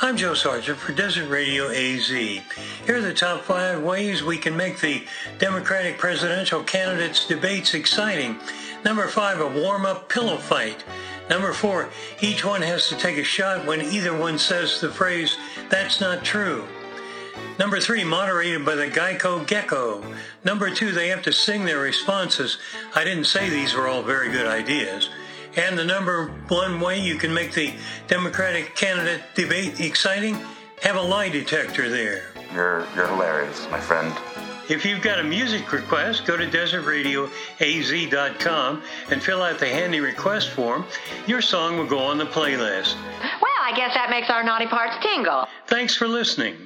I'm Joe Sargent for Desert Radio AZ. Here are the top five ways we can make the Democratic presidential candidates' debates exciting. Number five, a warm up pillow fight. Number four, each one has to take a shot when either one says the phrase, that's not true. Number three, moderated by the Geico Gecko. Number two, they have to sing their responses. I didn't say these were all very good ideas. And the number one way you can make the Democratic candidate debate exciting, have a lie detector there. You're, you're hilarious, my friend. If you've got a music request, go to desertradioaz.com and fill out the handy request form. Your song will go on the playlist. Well, I guess that makes our naughty parts tingle. Thanks for listening.